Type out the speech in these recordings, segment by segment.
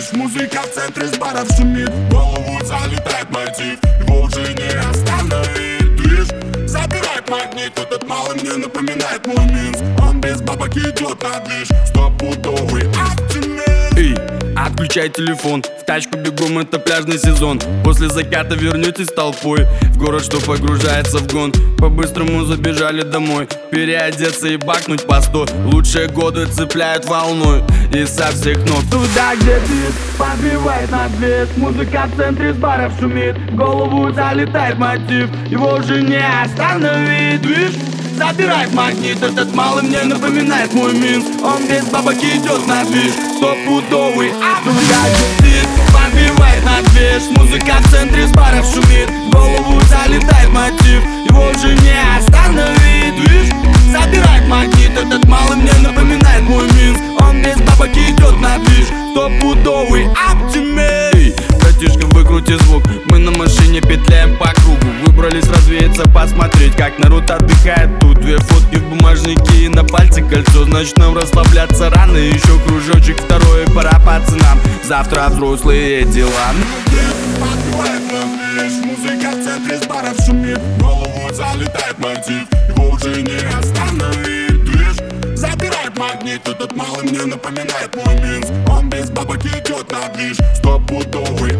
центре с баров шумит. В голову залетает мотив Его уже не остановить Движ забирает магнит Этот малый мне напоминает мой Минск Он без бабок идет на движ Стопудовый оптимист. Эй, отключай телефон. В тачку бегом, это пляжный сезон. После заката вернетесь толпой. В город, что погружается в гон. По-быстрому забежали домой. Переодеться и бакнуть по сто. Лучшие годы цепляют волной. И со всех ног. Туда, где бит подбивает на две Музыка в центре с баров шумит. В голову залетает мотив. Его уже не остановить Движ забирает магнит Этот малый мне напоминает мой Минск. Он без бабок идет на движ. Стопудовый бит подбивает на движ. Музыка в центре с баров шумит. В голову залетает мотив. Его уже не остановить Движ. Забирает магнит Этот малый мне напоминает мой Минск. Он без бабок идет на движ. Стопудовый оптимист Эй, братишка, выкрути звук. Мы на машине петляем по Выбрались развеяться, посмотреть Как народ отдыхает. Тут Две фотки в бумажнике и на пальце кольцо. Значит нам расслабляться рано Еще кружочек второй, пора пацанам. Завтра взрослые дела. Музыка в центре с баров шумит голову залетает мотив Его уже не остановить Движ забирает магнит Этот малый мне напоминает мой Минск. Он без бабок идет на движ. Стопудовый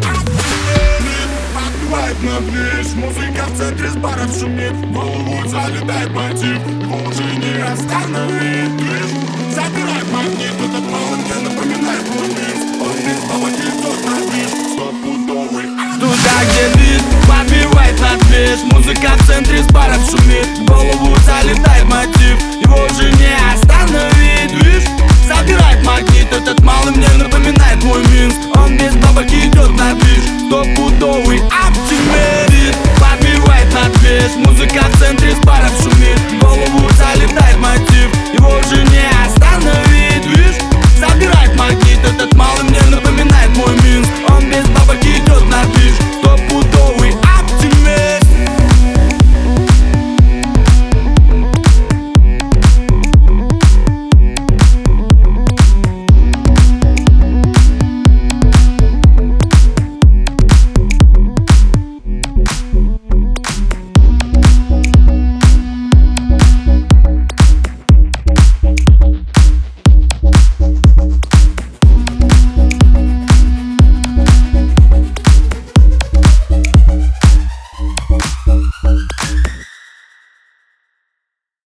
заметно близ. Музыка в центре с баров шумит. В голову залетает мотив. Его уже не остановить Движ забирает магнит. Этот баллон мне напоминает луниц Он без полоки тот пробит Стопудовый. Туда, где бит, побивает на движ Музыка в центре с баров шумит. В голову залетает мотив. Его уже не остановить. Движ забирает магнит. Этот малый мне напоминает мой минс. Он без бабок идет на бич Стопудовый. Ад vez Música de Sandris para assumir Vou